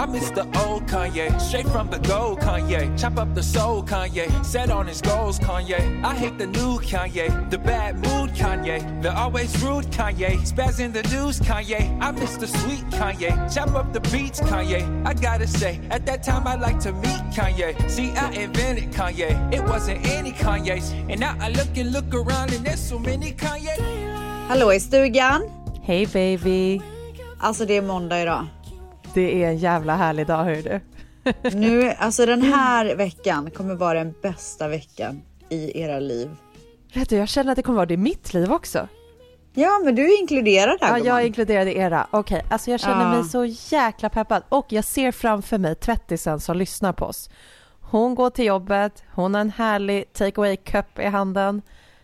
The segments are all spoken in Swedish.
I miss the old Kanye, straight from the gold Kanye. Chop up the soul Kanye, set on his goals Kanye. I hate the new Kanye, the bad mood Kanye, the always rude Kanye, spaz in the news Kanye. I miss the sweet Kanye, chop up the beats Kanye. I gotta say, at that time I like to meet Kanye. See, I invented Kanye, it wasn't any Kanye's, and now I look and look around and there's so many Kanye. Hallå i stugan. Hej baby! Alltså det är måndag idag. Det är en jävla härlig dag hör du. Nu, alltså den här veckan kommer vara den bästa veckan i era liv. Vet du, jag känner att det kommer vara det i mitt liv också. Ja, men du är inkluderad här Ja, gumman. jag är inkluderad i era. Okej, alltså jag känner Ja. mig så jäkla peppad. Och jag ser framför mig tvättisen som lyssnar på oss. Hon går till jobbet, hon har en härlig take away cup i handen.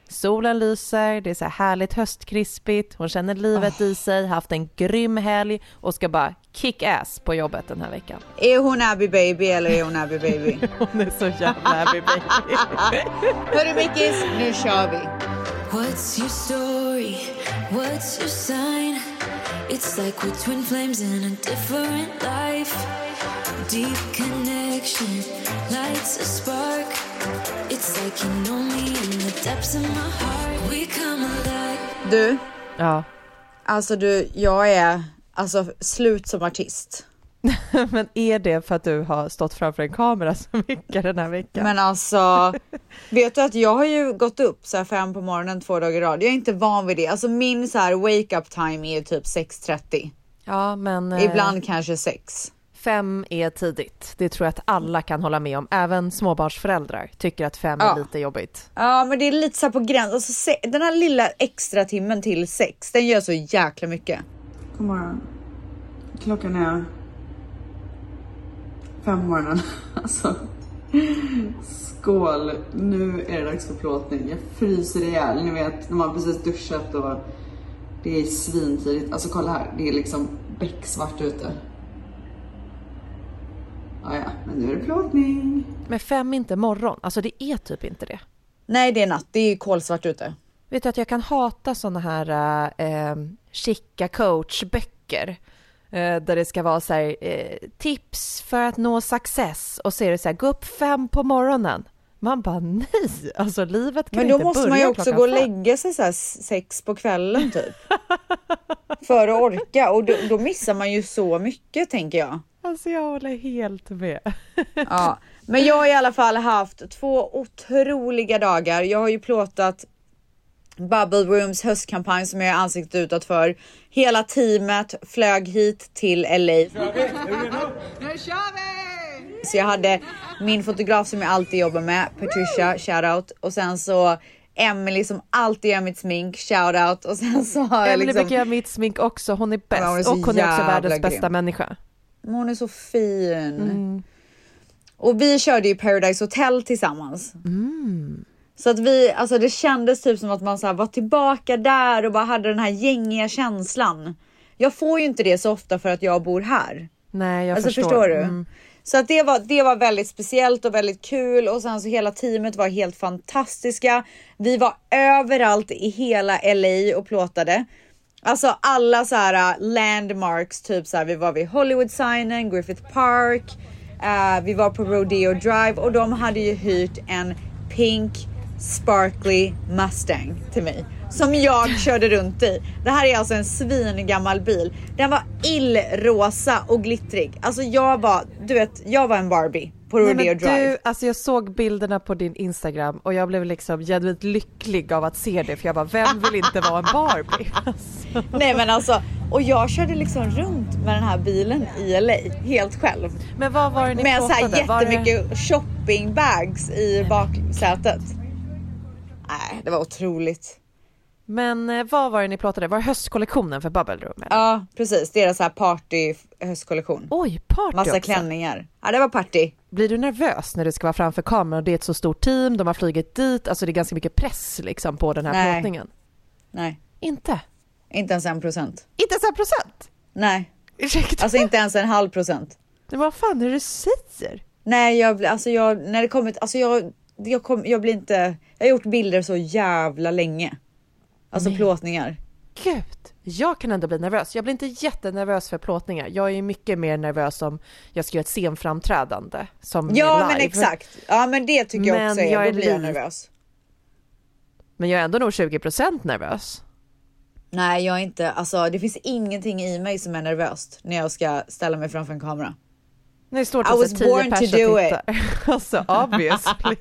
Solen lyser, det är så här härligt höstkrispigt, hon känner livet i sig, haft en grym helg och ska bara kick ass på jobbet den här veckan. Är hon Abby baby eller är hon Abby baby? Hon är så jävla happy baby. Hörru Mickis, nu kör vi. What's your story? What's your sign? It's like we're twin flames in a different life. Deep connection lights a spark. It's like you know me in the depths of my heart. We come alive. Du, Ja, alltså du, jag är alltså slut som artist. men är det för att du har stått framför en kamera så mycket den här veckan? Men alltså, vet du att jag har ju gått upp så här fem på morgonen två dagar i rad. Jag är inte van vid det. Alltså min så här wake up time är ju typ 6.30. Ja, men eh, Ibland kanske 6. fem är tidigt. Det tror jag att alla kan hålla med om. Även småbarnsföräldrar tycker att fem Ja. är lite jobbigt. Ja, men det är lite så här på gräns. Alltså, se- den här lilla extra timmen till 6, den gör så jäkla mycket. God morgon. Klockan är fem på morgonen. Alltså, skål. Nu är det dags för plåtning. Jag fryser ihjäl. Ni vet när man precis duschat och det är svintidigt. Alltså kolla här. Det är liksom becksvart ute. Ah, ja, men nu är det plåtning. Men fem är inte morgon. Alltså det är typ inte det. Nej, det är natt. Det är kolsvart ute. Vet du att jag kan hata såna här eh, chicka coachböcker. Eh, där det ska vara så här, eh, tips för att nå success. Och så är det så här, gå upp fem på morgonen. Man bara nej, alltså livet kan Men då inte måste börja man ju också gå och lägga sig så här sex på kvällen typ. För att orka och då, då missar man ju så mycket tänker jag. Alltså jag håller helt med. Ja, men jag har i alla fall haft två otroliga dagar. Jag har ju plåtat Bubble Rooms höstkampanj som jag är ansiktet utåt för. Hela teamet flög hit till LA. Så jag hade min fotograf som jag alltid jobbar med, Patricia, shoutout. Och sen så Emily som alltid gör mitt smink, shoutout. Och sen så har jag liksom... brukar göra mitt smink också, hon är bäst. Ja, hon är och hon är också världens bästa grym. människa. Men Hon är så fin. Mm. Och vi körde ju Paradise Hotel tillsammans. Mm. Så att vi, alltså det kändes typ som att man så var tillbaka där och bara hade den här gängiga känslan. Jag får ju inte det så ofta för att jag bor här. Nej, jag alltså förstår. förstår, du? Mm. Så att det var, det var väldigt speciellt och väldigt kul och sen så hela teamet var helt fantastiska. Vi var överallt i hela LA och plåtade. Alltså alla så här uh, landmarks, typ så här, vi var vid Hollywood signen, Griffith Park, uh, vi var på Rodeo Drive och de hade ju hyrt en pink sparkly Mustang till mig som jag körde runt i. Det här är alltså en svingammal bil. Den var illrosa och glittrig. Alltså jag var, du vet, jag var en Barbie på Nej, Rodeo men Drive. du, alltså jag såg bilderna på din Instagram och jag blev liksom genuint lycklig av att se det för jag bara, vem vill inte vara en Barbie? Alltså. Nej men alltså, och jag körde liksom runt med den här bilen i LA helt själv. Men vad var det ni Med så här? Var det- jättemycket shoppingbags i baksätet. Nej, det var otroligt. Men eh, vad var det ni plåtade? Var det höstkollektionen för Bubble Room? Eller? Ja, precis. Deras här party höstkollektion. Oj, party Massa också. klänningar. Ja, det var party. Blir du nervös när du ska vara framför kameran och det är ett så stort team, de har flugit dit, alltså det är ganska mycket press liksom på den här Nej. plåtningen? Nej, Inte? inte ens en procent. Inte ens en procent? Nej, Ursäkta? alltså inte ens en halv procent. Men vad fan är det du säger? Nej, jag blir, alltså jag, när det kommer, alltså jag, jag, kom, jag blir inte, jag har gjort bilder så jävla länge. Alltså Nej. plåtningar. gud. Jag kan ändå bli nervös. Jag blir inte jättenervös för plåtningar. Jag är mycket mer nervös om jag ska göra ett scenframträdande som Ja är men live. exakt. Ja men det tycker jag Men också är, jag är då blir jag nervös. Men jag är ändå nog 20% nervös. Nej jag är inte, alltså det finns ingenting i mig som är nervöst när jag ska ställa mig framför en kamera. Det står I was så 10 born to do it. Alltså obviously.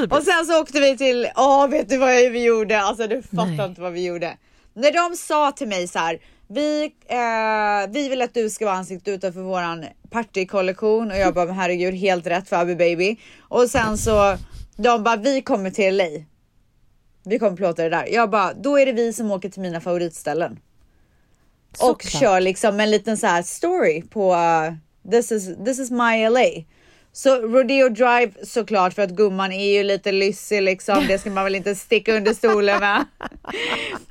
Och sen så åkte vi till, åh vet du vad vi gjorde? Alltså du fattar Nej. inte vad vi gjorde. När de sa till mig så här, vi, eh, vi vill att du ska vara ansiktet utåt för våran partykollektion och jag bara, herregud helt rätt för Abby Baby. Och sen så, de bara, vi kommer till LA. Vi kommer plåta det där. Jag bara, då är det vi som åker till mina favoritställen. Och Såklart. kör liksom en liten så här story på uh, this, is, this is my LA. Så Rodeo Drive såklart för att gumman är ju lite lyssig liksom. Det ska man väl inte sticka under stolen med.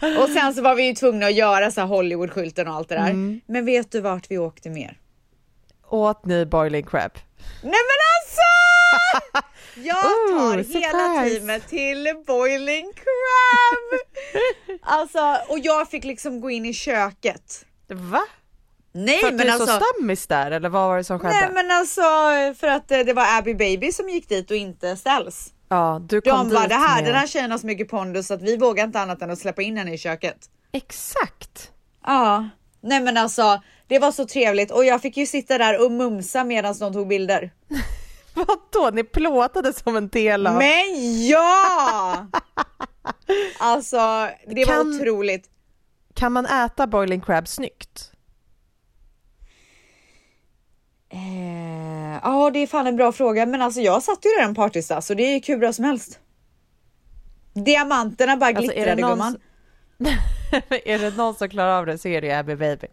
och sen så var vi ju tvungna att göra så här Hollywood-skylten och allt det där. Mm. Men vet du vart vi åkte mer? Åt ni boiling crab? Nej men alltså! Jag tar Ooh, hela teamet till Boiling Crab! Alltså, och jag fick liksom gå in i köket. Va? Nej För att men du är alltså. så stammis där eller vad var det som skedde? Nej men alltså för att eh, det var Abby Baby som gick dit och inte Ställs. Ja, du kom De bara det här, med... den här tjejen har så mycket pondus så att vi vågar inte annat än att släppa in henne i köket. Exakt. Ja, nej men alltså det var så trevligt och jag fick ju sitta där och mumsa medan de tog bilder. Vadå, ni plåtade som en del av... Men ja! Alltså det var Kan- otroligt. Kan man äta boiling crab snyggt? Eh, Ja, det är fan en bra fråga, men alltså jag satt ju redan partystas så det är ju hur bra som helst. Diamanterna bara Alltså, är glittrade det någon gumman. är det någon som klarar av det så är det ju Abby Baby.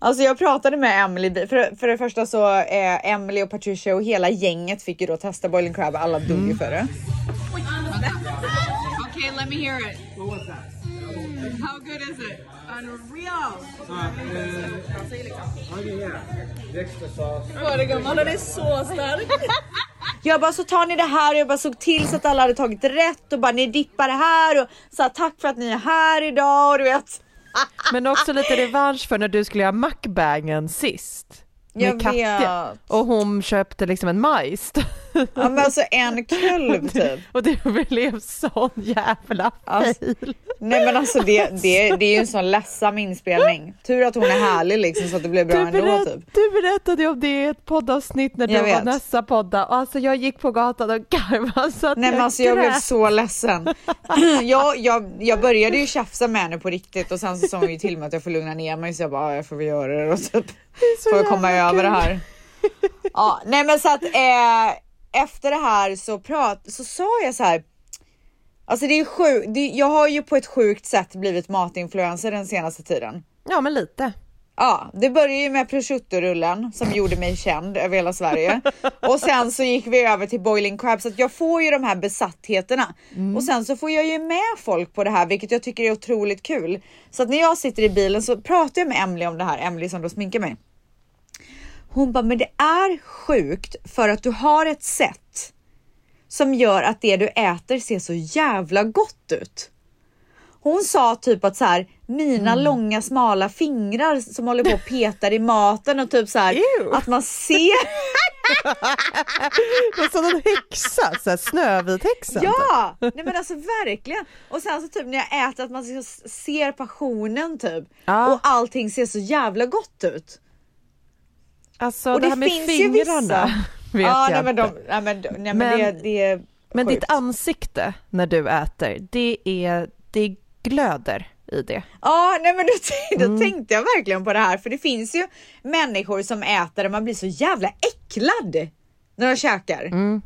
Alltså jag pratade med Emily, för, för det första så eh, Emily och Patricia och hela gänget fick ju då testa boiling crab, alla dog ju för det. Okay, let me hear it. What was that? How good is it? Unreal. Skådegumman, den är så stark. Jag bara så tar ni det här och jag bara såg till så att alla hade tagit rätt och bara ni dippar det här och här, tack för att ni är här idag och du vet. Men också lite revansch för när du skulle göra mukbangen sist. Med Jag Katja. vet. Och hon köpte liksom en majs. Ja men alltså en kulv typ. Och det blev sån jävla Alltså, fail. Nej men alltså det, det, det är ju en sån ledsam inspelning. Tur att hon är härlig liksom så att det blev bra Du, ändå berätt, typ. du berättade om det i ett poddavsnitt när du Jag och vet. Vanessa poddade. Och Alltså jag gick på gatan och garvade så att Nej men alltså jag blev grät. så ledsen. jag, jag, jag började ju tjafsa med henne på riktigt och sen så sa hon ju till mig att jag får lugna ner mig så jag bara "Ja, jag får väl göra det och typ så får jag komma jävla över det kul. här. Ja, nej men så att eh, efter det här så prat, så sa jag så här. Alltså det är sjukt, jag har ju på ett sjukt sätt blivit matinfluencer den senaste tiden. Ja men lite. Ja, det började ju med prosciutto-rullen som gjorde mig känd över hela Sverige. Och sen så gick vi över till boiling crab så att jag får ju de här besattheterna. Och sen så får jag ju med folk på det här vilket jag tycker är otroligt kul. Så att när jag sitter i bilen så pratar jag med Emily om det här, Emily som då sminkar mig. Hon bara, men det är sjukt för att du har ett sätt som gör att det du äter ser så jävla gott ut. Hon sa typ att så här, mina Mm. långa smala fingrar som håller på och petar i maten och typ så här att man ser. Det är som en häxa, så här snövit häxan. ja, nej men alltså verkligen. Och sen så typ när jag äter att man ser passionen typ Ja. och allting ser så jävla gott ut. Alltså och det, här med finns ju fingrarna vissa. vet ja, jag nej, men inte. de, nej, men, nej, men, Men- det, det är Men ditt ansikte när du äter, det är, det glöder i det. Ja, nej men då, då Mm. tänkte jag verkligen på det här för det finns ju människor som äter och man blir så jävla äcklad när de käkar. Mm.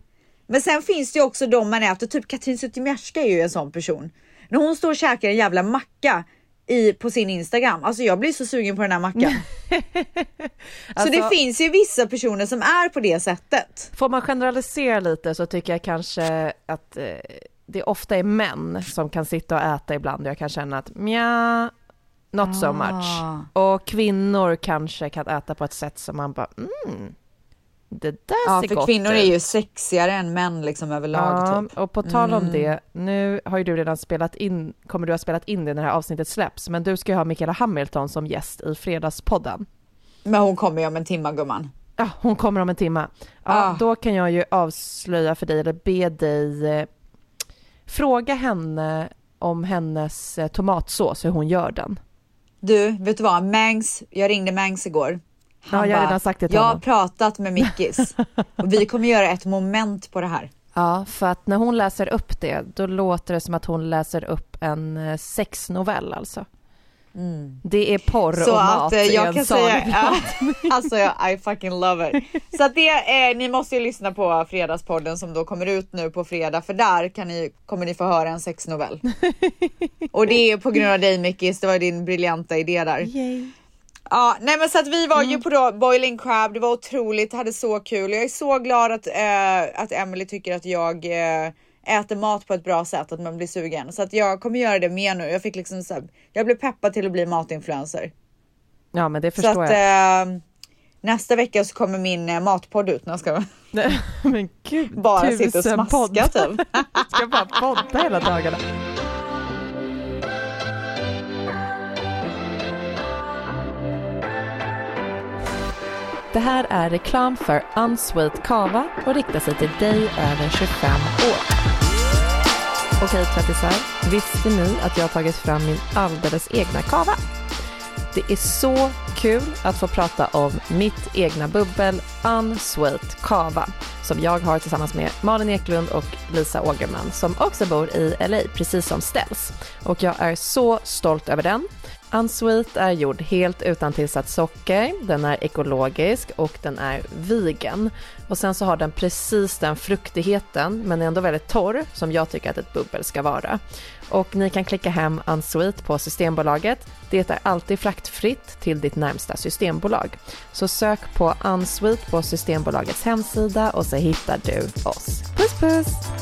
Men sen finns det ju också de man äter, typ Katrin Zytomierska är ju en sån person. När hon står och käkar en jävla macka i, på sin Instagram, alltså jag blir så sugen på den här mackan. så det Alltså- finns ju vissa personer som är på det sättet. Får man generalisera lite så tycker jag kanske att eh, det ofta är män som kan sitta och äta ibland och jag kan känna att mja, not so much. Ah. Och kvinnor kanske kan äta på ett sätt som man bara mm, det där Ja, ser för gott kvinnor är ju sexigare än män liksom överlag Ja, typ. och på tal om det, nu har ju du redan spelat in, kommer du ha spelat in det när det här avsnittet släpps, men du ska ju ha Michaela Hamilton som gäst i Fredagspodden. Men hon kommer ju om en timma gumman. Ja, hon kommer om en timme. Ja, Ah. Då kan jag ju avslöja för dig, eller be dig eh, fråga henne om hennes eh, tomatsås, hur hon gör den. Du, vet du vad? Mangs, jag ringde Mangs igår. Ja, jag har redan sagt det till Jag har honom." pratat med Mickis och vi kommer göra ett moment på det här. Ja, för att när hon läser upp det, då låter det som att hon läser upp en eh, sexnovell alltså. Det är porr Mm. Så och att mat eh, i jag kan säga, ja, alltså I fucking love it. Så att det, eh, ni måste ju lyssna på Fredagspodden som då kommer ut nu på fredag för där kan ni, kommer ni få höra en sexnovell. Och det är på grund av dig Mickis, det var din briljanta idé där. Ja, nej men så att vi var ju på då Boiling Crab, det var otroligt, hade så kul. Jag är så glad att, eh, att Emily tycker att jag eh, äter mat på ett bra sätt, att man blir sugen. Så att jag kommer göra det mer nu. Jag fick liksom så här, jag blev peppad till att bli matinfluencer. Ja, men det Så förstår att jag. eh, nästa vecka så kommer min eh, matpodd ut när jag ska Nej, men gud, bara sitta och smaska typ. ska bara podda hela dagarna. Det här är reklam för Unsweet Kava och riktar sig till dig över 25 år. Okej tvättisar, visste ni att jag har tagit fram min alldeles egna kava? Det är så kul att få prata om mitt egna bubbel Unsweet Kava som jag har tillsammans med Malin Eklund och Lisa Ågerman som också bor i LA, precis som Ställs. Och jag är så stolt över den. Unsweet är gjord helt utan tillsatt socker, den är ekologisk och den är vegan. Och sen så har den precis den fruktigheten, men är ändå väldigt torr, som jag tycker att ett bubbel ska vara. Och ni kan klicka hem Unsweet på Systembolaget. Det är alltid fraktfritt till ditt närmsta systembolag. Så sök på Unsweet på Systembolagets hemsida och så hittar du oss. Puss puss!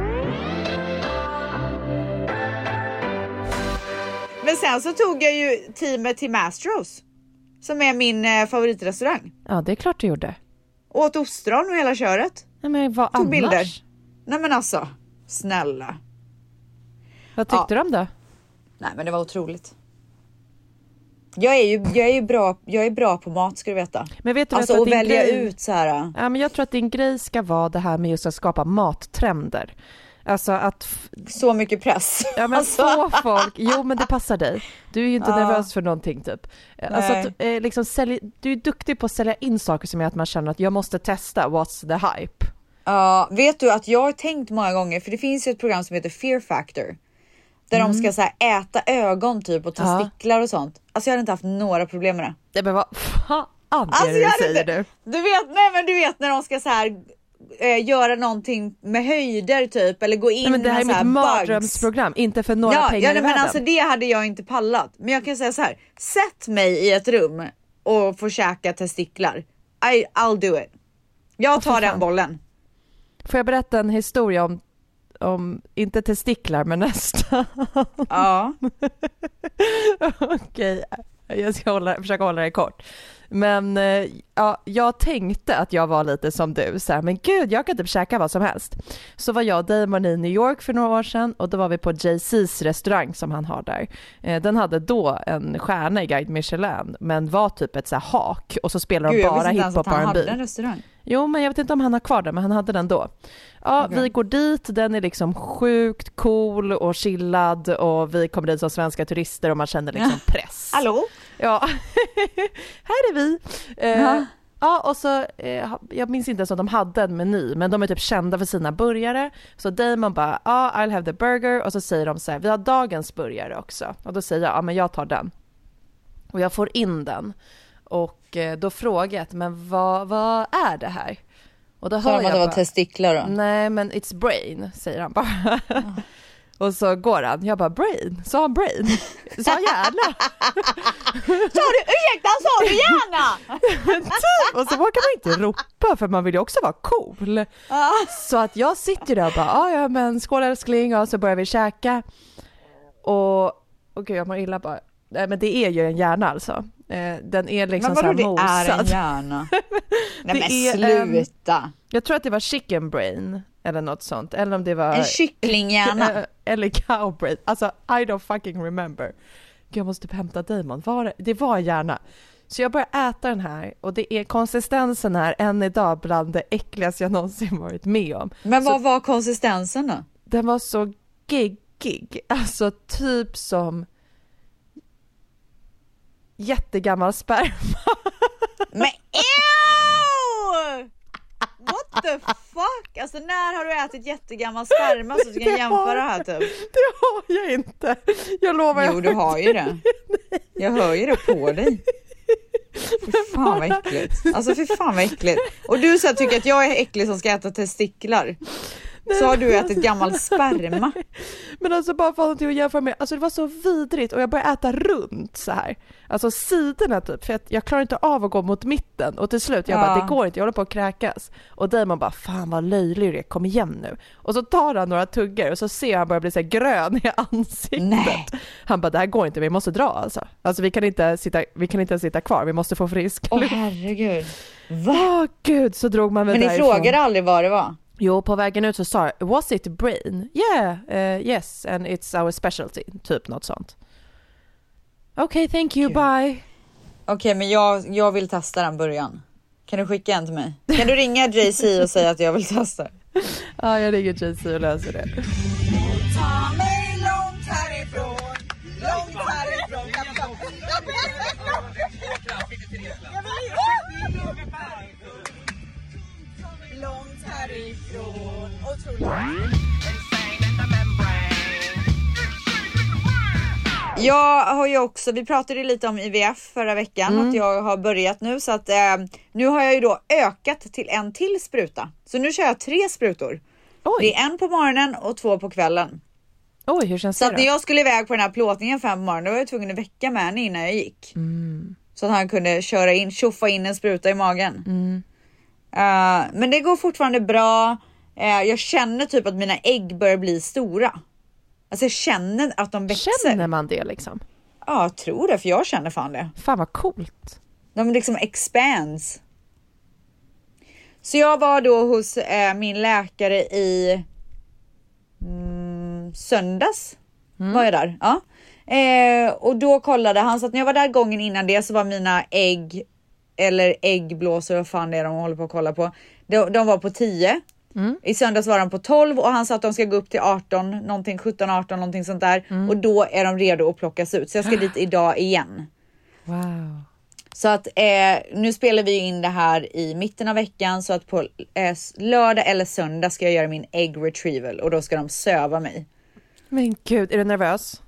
Men sen så tog jag ju teamet till Mastros. Som är min eh, favoritrestaurang. Ja, det är klart du gjorde. Åt ostron och hela köret. Nej, men vad Tog annars? bilder. Nej men alltså, snälla. Vad tyckte du om det? Nej men det var otroligt. Jag är ju, jag är ju bra, jag är bra på mat ska du veta. Men vet du alltså vet att din välja grej- ut så här. Ja, men jag tror att din grej ska vara det här med just att skapa mattrender. Alltså att... Så mycket press. Ja men Alltså. få folk, jo men det passar dig. Du är ju inte Ja. nervös för någonting typ. Alltså Nej. att, eh, liksom sälj, du är duktig på att sälja in saker som gör att man känner att jag måste testa, what's the hype? Ja, vet du att jag har tänkt många gånger, för det finns ju ett program som heter Fear Factor. Där de ska så här, äta ögon typ och Mm. Ja. testiklar och sånt. Alltså jag hade inte haft några problem med det. Det men vad fan Alltså, det du säger inte- nu? Du vet, nej men du vet när de ska så här eh, göra någonting med höjder typ eller gå in Nej, men det här är mitt mardrömsprogram, inte för några ja, pengar ja, nej, men alltså det hade jag inte pallat. Men jag kan säga så här, sätt mig i ett rum och få käka testiklar. I, I'll do it. Jag tar den bollen. Får jag berätta en historia om, om inte testiklar men nästan? Ja. Okej, jag ska hålla, försöka hålla det kort. Men eh, ja, jag tänkte att jag var lite som du, så här, men gud jag kan typ käka vad som helst. Så var jag och Damon i New York för några år sedan och då var vi på JC's restaurang som han har där. Eh, den hade då en stjärna i Guide Michelin men var typ ett så här hak och så spelade Gud, de jag bara visste inte ens hiphop att han hade en restaurang. Jo, men jag vet inte om han har kvar den, men han hade den då. Ja, Okej. vi går dit, den är liksom sjukt cool och chillad och vi kommer dit som svenska turister och man känner liksom press. Hallå? Ja, här är vi. Eh, Ja. Och så, eh, jag minns inte ens om de hade en meny, men de är typ kända för sina burgare. Så Damon bara, ja, I'll have the burger. Och så säger de så här, vi har dagens burgare också. Och då säger jag, ja men jag tar den. Och jag får in den. Och eh, då frågar jag, men vad, vad är det här? Och då Sa hör de jag att det var bara, testiklar då? Nej, men it's brain, säger han bara. Och så går han, jag bara brain, sa han brain? Sa han hjärna? Sa du ursäkta, sa du gärna? typ! Och så vågar man inte ropa för man vill ju också vara cool. Så att jag sitter där och bara, "Ah, ja men skål älskling och så börjar vi käka. Och, och gud jag mår illa bara. Nej men det är ju en hjärna alltså. Eh, Den är liksom men så vadå här det är en mosad. hjärna? Nej men är, sluta. Jag tror att det var chicken brain eller något sånt. Eller om det var... En kycklinghjärna. eller cow brain. Alltså I don't fucking remember. Gud, jag måste typ hämta Damon. Var det? det var en hjärna. Så jag börjar äta den här och det är konsistensen här än idag bland det äckligaste jag någonsin varit med om. Men vad Så var konsistensen då? den var så geggig. Alltså typ som jättegammal sperma. Men ew! What the fuck? Alltså när har du ätit jättegammal sperma så du kan Det har jämföra här typ? Det har jag inte. Jag lovar. Jo du har ju det. Jag hör ju det på dig. Fy fan vad äckligt. Alltså fy fan vad äckligt. Och du så här, tycker att jag är äcklig som ska äta testiklar. Så har du ätit gammal sperma. Men alltså bara för att jämföra med, alltså det var så vidrigt och jag började äta runt så här. Alltså sidorna typ, för att jag klarar inte av att gå mot mitten och till slut jag bara Ja. det går inte, jag håller på att kräkas. Och Damon bara fan vad löjlig du är, kom igen nu. Och så tar han några tuggor och så ser jag han börjar bli så här grön i ansiktet. Nej. Han bara det här går inte, vi måste dra alltså. Alltså vi kan inte sitta, vi kan inte sitta kvar, vi måste få frisk Åh luft. herregud. Åh gud, så drog man mig Men ni därifrån. frågade aldrig vad det var? Jo, på vägen ut så sa jag, was it brain? Yeah, uh, yes, and it's our specialty. Typ något sånt. Okej, thank you, bye. Okej, men jag, jag vill testa den början. Kan du skicka en till mig? Kan du ringa JC och säga att jag vill testa? Ja, jag ringer JC och löser det. Jag har ju också, vi pratade lite om IVF förra veckan Mm. att jag har börjat nu så att eh, nu har jag ju då ökat till en till spruta. Så nu kör jag tre sprutor. Det är en på morgonen och två på kvällen. Oj, hur känns Så det då? när jag skulle iväg på den här plåtningen fem på morgonen då var jag tvungen att väcka med henne innan jag gick. Mm. Så att han kunde köra in, tjoffa in en spruta i magen. Mm. Eh, men det går fortfarande bra. Eh, jag känner typ att mina ägg börjar bli stora. Alltså jag känner att de växer. Känner man det liksom? Ja, jag tror det för jag känner fan det. Fan vad coolt. De liksom expands. Så jag var då hos eh, min läkare i mm, söndags. Var jag där? Ja. Eh, och då kollade han så att när jag var där gången innan det så var mina ägg eller äggblåsor, vad fan det är de håller på att kolla på. De, de var på 10. I söndags var de på 12 och han sa att de ska gå upp till 18, någonting 17, 18, någonting sånt där. Och då är de redo att plockas ut. Så jag ska dit idag igen. Wow. Så att eh, nu spelar vi in det här i mitten av veckan så att på eh, lördag eller söndag ska jag göra min egg retrieval och då ska de söva mig. Men gud, är du nervös?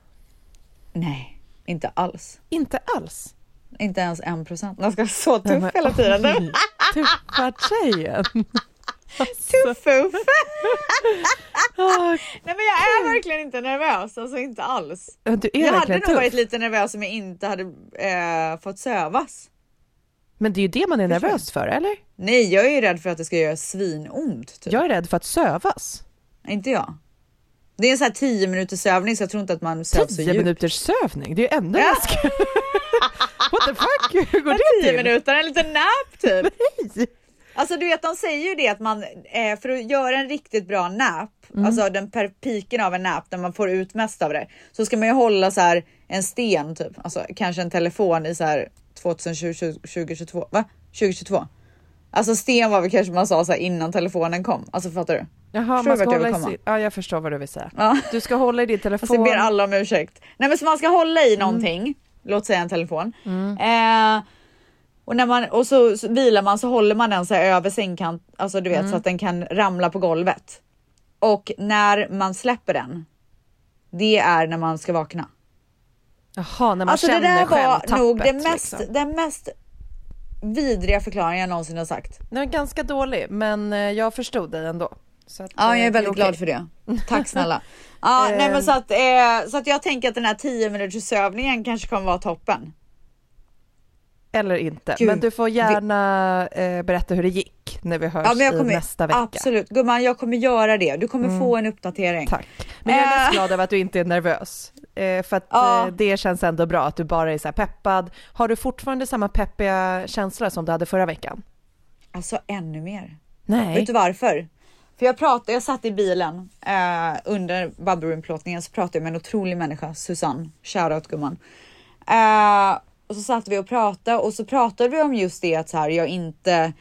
Nej, inte alls. Inte alls? Inte ens en procent. Jag ska vara så tuff hela tiden. Tuffa tjejen. Tuff-uff. Ah, Nej men jag är verkligen inte nervös, alltså inte alls. Du är jag hade nog tuff. varit lite nervös om jag inte hade eh, fått sövas. Men det är ju det man är nervös för, eller? Nej, jag är ju rädd för att det ska göra svinont. Typ. Jag är rädd för att sövas. Inte jag. Det är en sån här 10 minuters sövning så jag tror inte att man sövs så 10 djupt. minuters sövning, det är ju ännu Ja. läskigare. What the fuck? Hur går det tio till? minuter, en liten nap typ. Nej. Alltså du vet de säger ju det att man eh, för att göra en riktigt bra nap, Mm. alltså den per piken av en nap där man får ut mest av det, så ska man ju hålla så här en sten typ, alltså kanske en telefon i så här 2020, 2022, va? 2022. Alltså sten var väl kanske man sa så här innan telefonen kom, alltså fattar du? Jaha, Förstår man ska jag hålla vill i. Ja, jag förstår vad du vill säga. Ja. Du ska hålla i din Alltså jag telefon. ber alla om ursäkt. Nej men så man ska hålla i någonting, låt säga en telefon. Eh, och, när man, och så, så vilar man så håller man den så här över sängkant, alltså du vet så att den kan ramla på golvet. Och när man släpper den, det är när man ska vakna. Jaha, när man alltså det känner där själv var tappet, nog det mest, liksom. den mest vidriga förklaringen jag någonsin har sagt. Den är ganska dålig, men eh, jag förstod dig ändå. Att, Ja, jag eh, är det väldigt okej. glad för det. Tack snälla. Ja, nej, men så, att, eh, så att jag tänker att den här 10 minuters övningen kanske kommer vara toppen. Eller inte. Gud, men du får gärna eh, berätta hur det gick när vi hörs Ja, kommer, nästa vecka. Absolut, gumman jag kommer göra det. Du kommer Mm. få en uppdatering. Tack. Men jag är mest Eh. glad över att du inte är nervös. Eh, för att Ja. eh, det känns ändå bra att du bara är så här peppad. Har du fortfarande samma peppiga känsla som du hade förra veckan? Alltså ännu mer. Nej. Vet du varför? För jag pratade, jag satt i bilen eh, under Bubble så pratade jag med en otrolig människa, Susanne. Shoutout gumman. Och så satt vi och pratade och så pratade vi om just det att så här, jag inte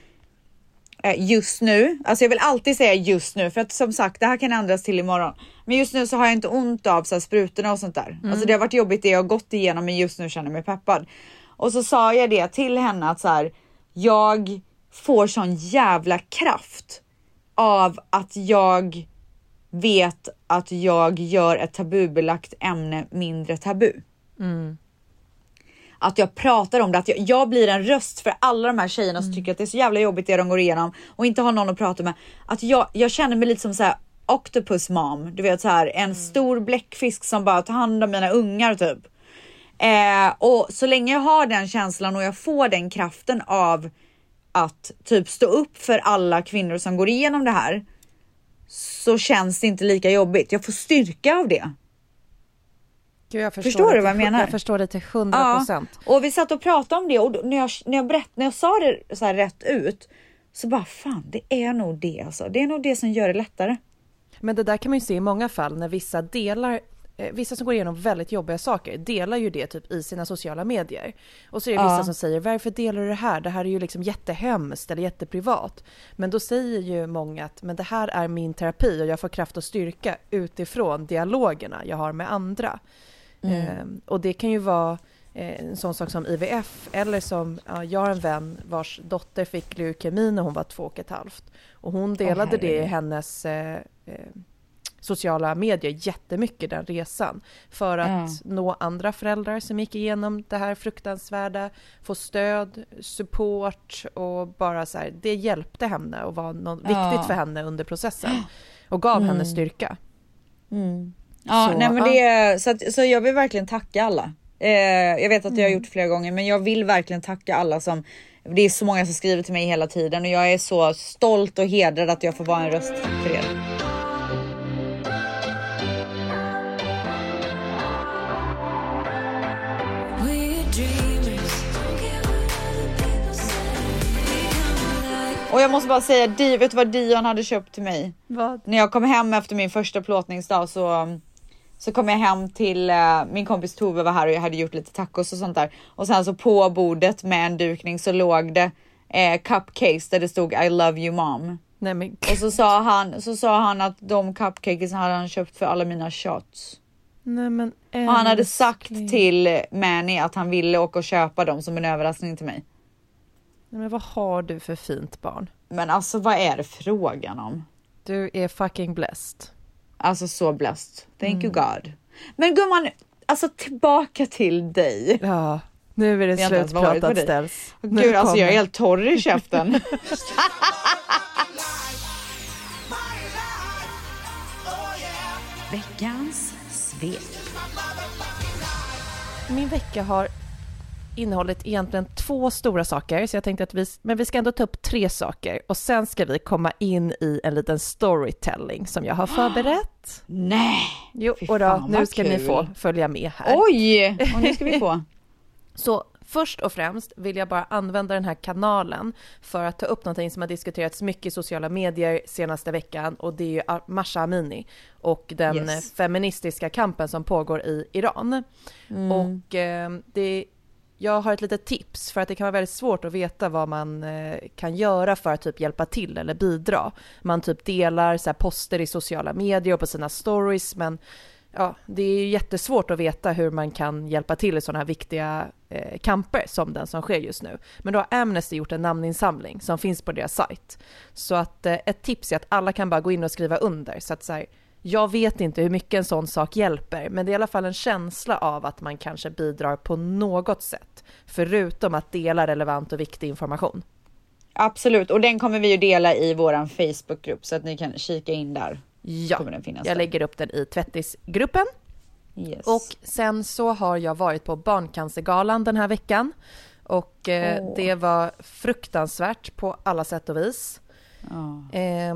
eh, just nu, alltså jag vill alltid säga just nu för att som sagt det här kan ändras till imorgon. Men just nu så har jag inte ont av så här, sprutorna och sånt där. Alltså det har varit jobbigt det jag har gått igenom men just nu känner jag mig peppad. Och så sa jag det till henne att så här, jag får sån jävla kraft av att jag vet att jag gör ett tabubelagt ämne mindre tabu. Att jag pratar om det, att jag, jag blir en röst för alla de här tjejerna som tycker att det är så jävla jobbigt det de går igenom och inte har någon att prata med. Att jag, jag känner mig lite som så här octopus mom, du vet så här en stor bläckfisk som bara tar hand om mina ungar typ. Eh, och så länge jag har den känslan och jag får den kraften av att typ stå upp för alla kvinnor som går igenom det här så känns det inte lika jobbigt. Jag får styrka av det. Gud, jag Förstår det du vad jag menar? Jag förstår det till 100 procent. och vi satt och pratade om det och när jag, när jag, berätt, när jag sa det så här rätt ut så bara fan, det är nog det alltså. Det är nog det som gör det lättare. Men det där kan man ju se i många fall när vissa delar eh, Vissa som går igenom väldigt jobbiga saker delar ju det typ i sina sociala medier. Och så är det vissa Ja. som säger varför delar du det här? Det här är ju liksom jättehemskt eller jätteprivat. Men då säger ju många att men det här är min terapi och jag får kraft och styrka utifrån dialogerna jag har med andra. Mm. Ehm, och det kan ju vara eh, en sån sak som IVF eller som, ja, jag har en vän vars dotter fick leukemi när hon var två och ett halvt. Och hon delade det i hennes eh, eh, sociala medier jättemycket den resan. För att Ja. nå andra föräldrar som gick igenom det här fruktansvärda, få stöd, support och bara så här, det hjälpte henne och var något Ja. viktigt för henne under processen. Och gav henne styrka. Ja, Så, nej men ja. det är, så, att, så jag vill verkligen tacka alla. Eh, jag vet att jag har Mm. gjort flera gånger, men jag vill verkligen tacka alla som det är så många som skriver till mig hela tiden och jag är så stolt och hedrad att jag får vara en röst för er. Och jag måste bara säga, vet du vad Dion hade köpt till mig? Vad? När jag kom hem efter min första plåtningsdag så, så kom jag hem till eh, min kompis Tove var här och jag hade gjort lite tacos och sånt där. Och sen så på bordet med en dukning så låg det eh, cupcakes där det stod I love you mom. Nej men Och så sa han, så sa han att de cupcakes hade han köpt för alla mina shots. Nej men Och han hade sagt till Manny att han ville åka och köpa dem som en överraskning till mig. Nej, men vad har du för fint barn? Men alltså vad är det frågan om? Du är fucking blessed. Alltså så blessed. Thank you God. Men gumman, alltså tillbaka till dig. Ja, nu är det slutpratat dig. ställs. Nu Gud, alltså jag är helt torr i käften. Veckans svep. Min vecka har innehållit egentligen två stora saker, så jag tänkte att vi, men vi ska ändå ta upp tre saker och sen ska vi komma in i en liten storytelling som jag har förberett. Nej! Jo, och då, nu ska ni kul. få följa med här. Oj! Och nu ska vi få. Så Först och främst vill jag bara använda den här kanalen för att ta upp någonting som har diskuterats mycket i sociala medier senaste veckan och det är ju Masha Amini och den Yes. feministiska kampen som pågår i Iran. Mm. Och eh, det, jag har ett litet tips för att det kan vara väldigt svårt att veta vad man eh, kan göra för att typ hjälpa till eller bidra. Man typ delar så här, poster i sociala medier och på sina stories men ja, det är ju jättesvårt att veta hur man kan hjälpa till i sådana här viktiga eh, kamper som den som sker just nu. Men då har Amnesty gjort en namninsamling som finns på deras sajt. Så att eh, ett tips är att alla kan bara gå in och skriva under. Så att så här, jag vet inte hur mycket en sån sak hjälper, men det är i alla fall en känsla av att man kanske bidrar på något sätt, förutom att dela relevant och viktig information. Absolut, och den kommer vi ju dela i våran Facebookgrupp så att ni kan kika in där. Ja, jag där. lägger upp den i tvättisgruppen. Yes. Och sen så har jag varit på Barncancergalan den här veckan. Och eh, Åh. det var fruktansvärt på alla sätt och vis. Ja. Eh,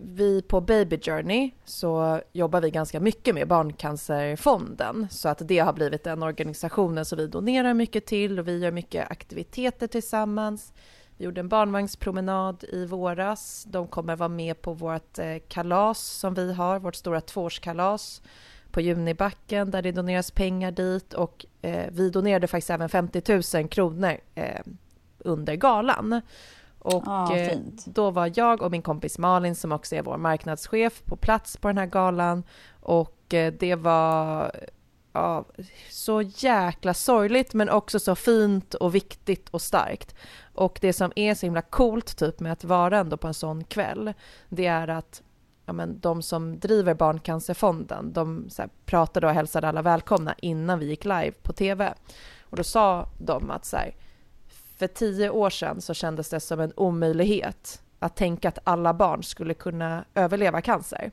vi på Baby Journey så jobbar vi ganska mycket med Barncancerfonden. Så att det har blivit den organisationen som vi donerar mycket till och vi gör mycket aktiviteter tillsammans. Vi gjorde en barnvagnspromenad i våras. De kommer vara med på vårt eh, kalas som vi har, vårt stora tvåårskalas på Junibacken där det doneras pengar dit och eh, vi donerade faktiskt även 50 000 kronor eh, under galan. Och Ja, eh, då var jag och min kompis Malin som också är vår marknadschef på plats på den här galan och eh, det var ja, så jäkla sorgligt men också så fint och viktigt och starkt. Och det som är så himla coolt typ med att vara ändå på en sån kväll det är att ja, men de som driver Barncancerfonden de här, pratade och hälsade alla välkomna innan vi gick live på tv. Och då sa de att så här, för tio år sedan så kändes det som en omöjlighet att tänka att alla barn skulle kunna överleva cancer.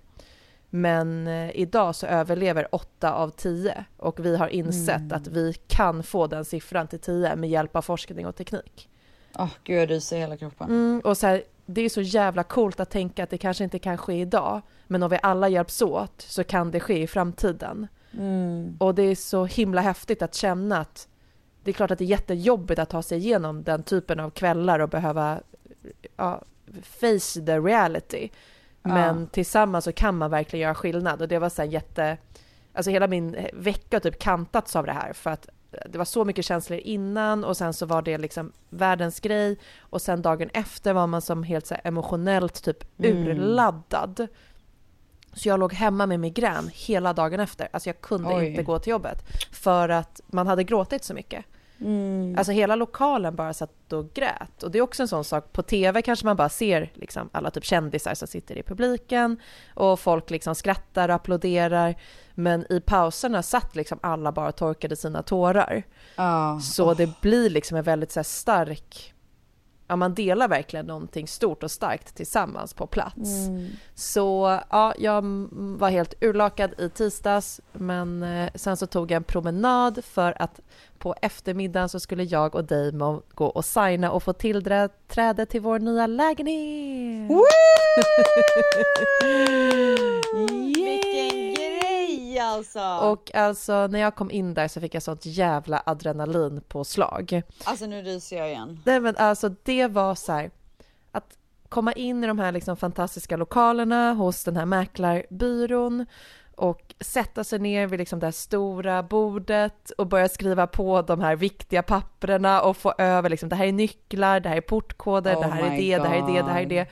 Men eh, idag så överlever åtta av tio och vi har insett Mm. att vi kan få den siffran till tio med hjälp av forskning och teknik. Åh gud, jag ryser i hela kroppen. Mm, och så här, det är så jävla coolt att tänka att det kanske inte kan ske idag, men om vi alla hjälps åt så kan det ske i framtiden. Mm. Och det är så himla häftigt att känna att det är klart att det är jättejobbigt att ta sig igenom den typen av kvällar och behöva ja, face the reality. Men Ja. tillsammans så kan man verkligen göra skillnad och det var så här jätte... Alltså hela min vecka typ kantats av det här för att det var så mycket känslor innan och sen så var det liksom världens grej och sen dagen efter var man som helt så emotionellt typ Mm. urladdad. Så jag låg hemma med migrän hela dagen efter. Alltså jag kunde Oj. inte gå till jobbet för att man hade gråtit så mycket. Mm. Alltså hela lokalen bara satt och grät. Och det är också en sån sak, på TV kanske man bara ser liksom alla typ kändisar som sitter i publiken och folk liksom skrattar och applåderar. Men i pauserna satt liksom alla bara och torkade sina tårar. Ja. Så det blir liksom en väldigt så stark... Ja, man delar verkligen någonting stort och starkt tillsammans på plats. Mm. Så ja, jag var helt urlakad i tisdags men eh, sen så tog jag en promenad för att på eftermiddagen så skulle jag och Damon gå och signa och få tillträde till vår nya lägenhet. Vilken alltså! Och alltså när jag kom in där så fick jag sånt jävla adrenalinpåslag. Alltså nu ryser jag igen. Nej men alltså det var så här att komma in i de här liksom fantastiska lokalerna hos den här mäklarbyrån och sätta sig ner vid liksom det här stora bordet och börja skriva på de här viktiga papperna och få över liksom det här är nycklar, det här är portkoder, Oh det här är det, det här är det, det här är God. det.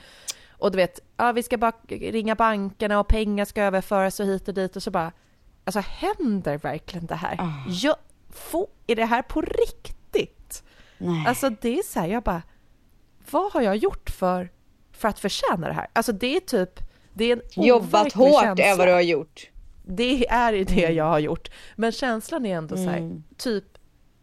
Och du vet, ja vi ska bara ringa bankerna och pengar ska överföras och hit och dit och så bara, alltså händer verkligen det här? Ah. Jag, få, är det här på riktigt? Nej. Alltså det är så här, jag bara, vad har jag gjort för, för att förtjäna det här? Alltså det är typ, det är en Jobbat hårt känsla. är vad du har gjort. Det är det jag har gjort. Men känslan är ändå så här, Mm. typ,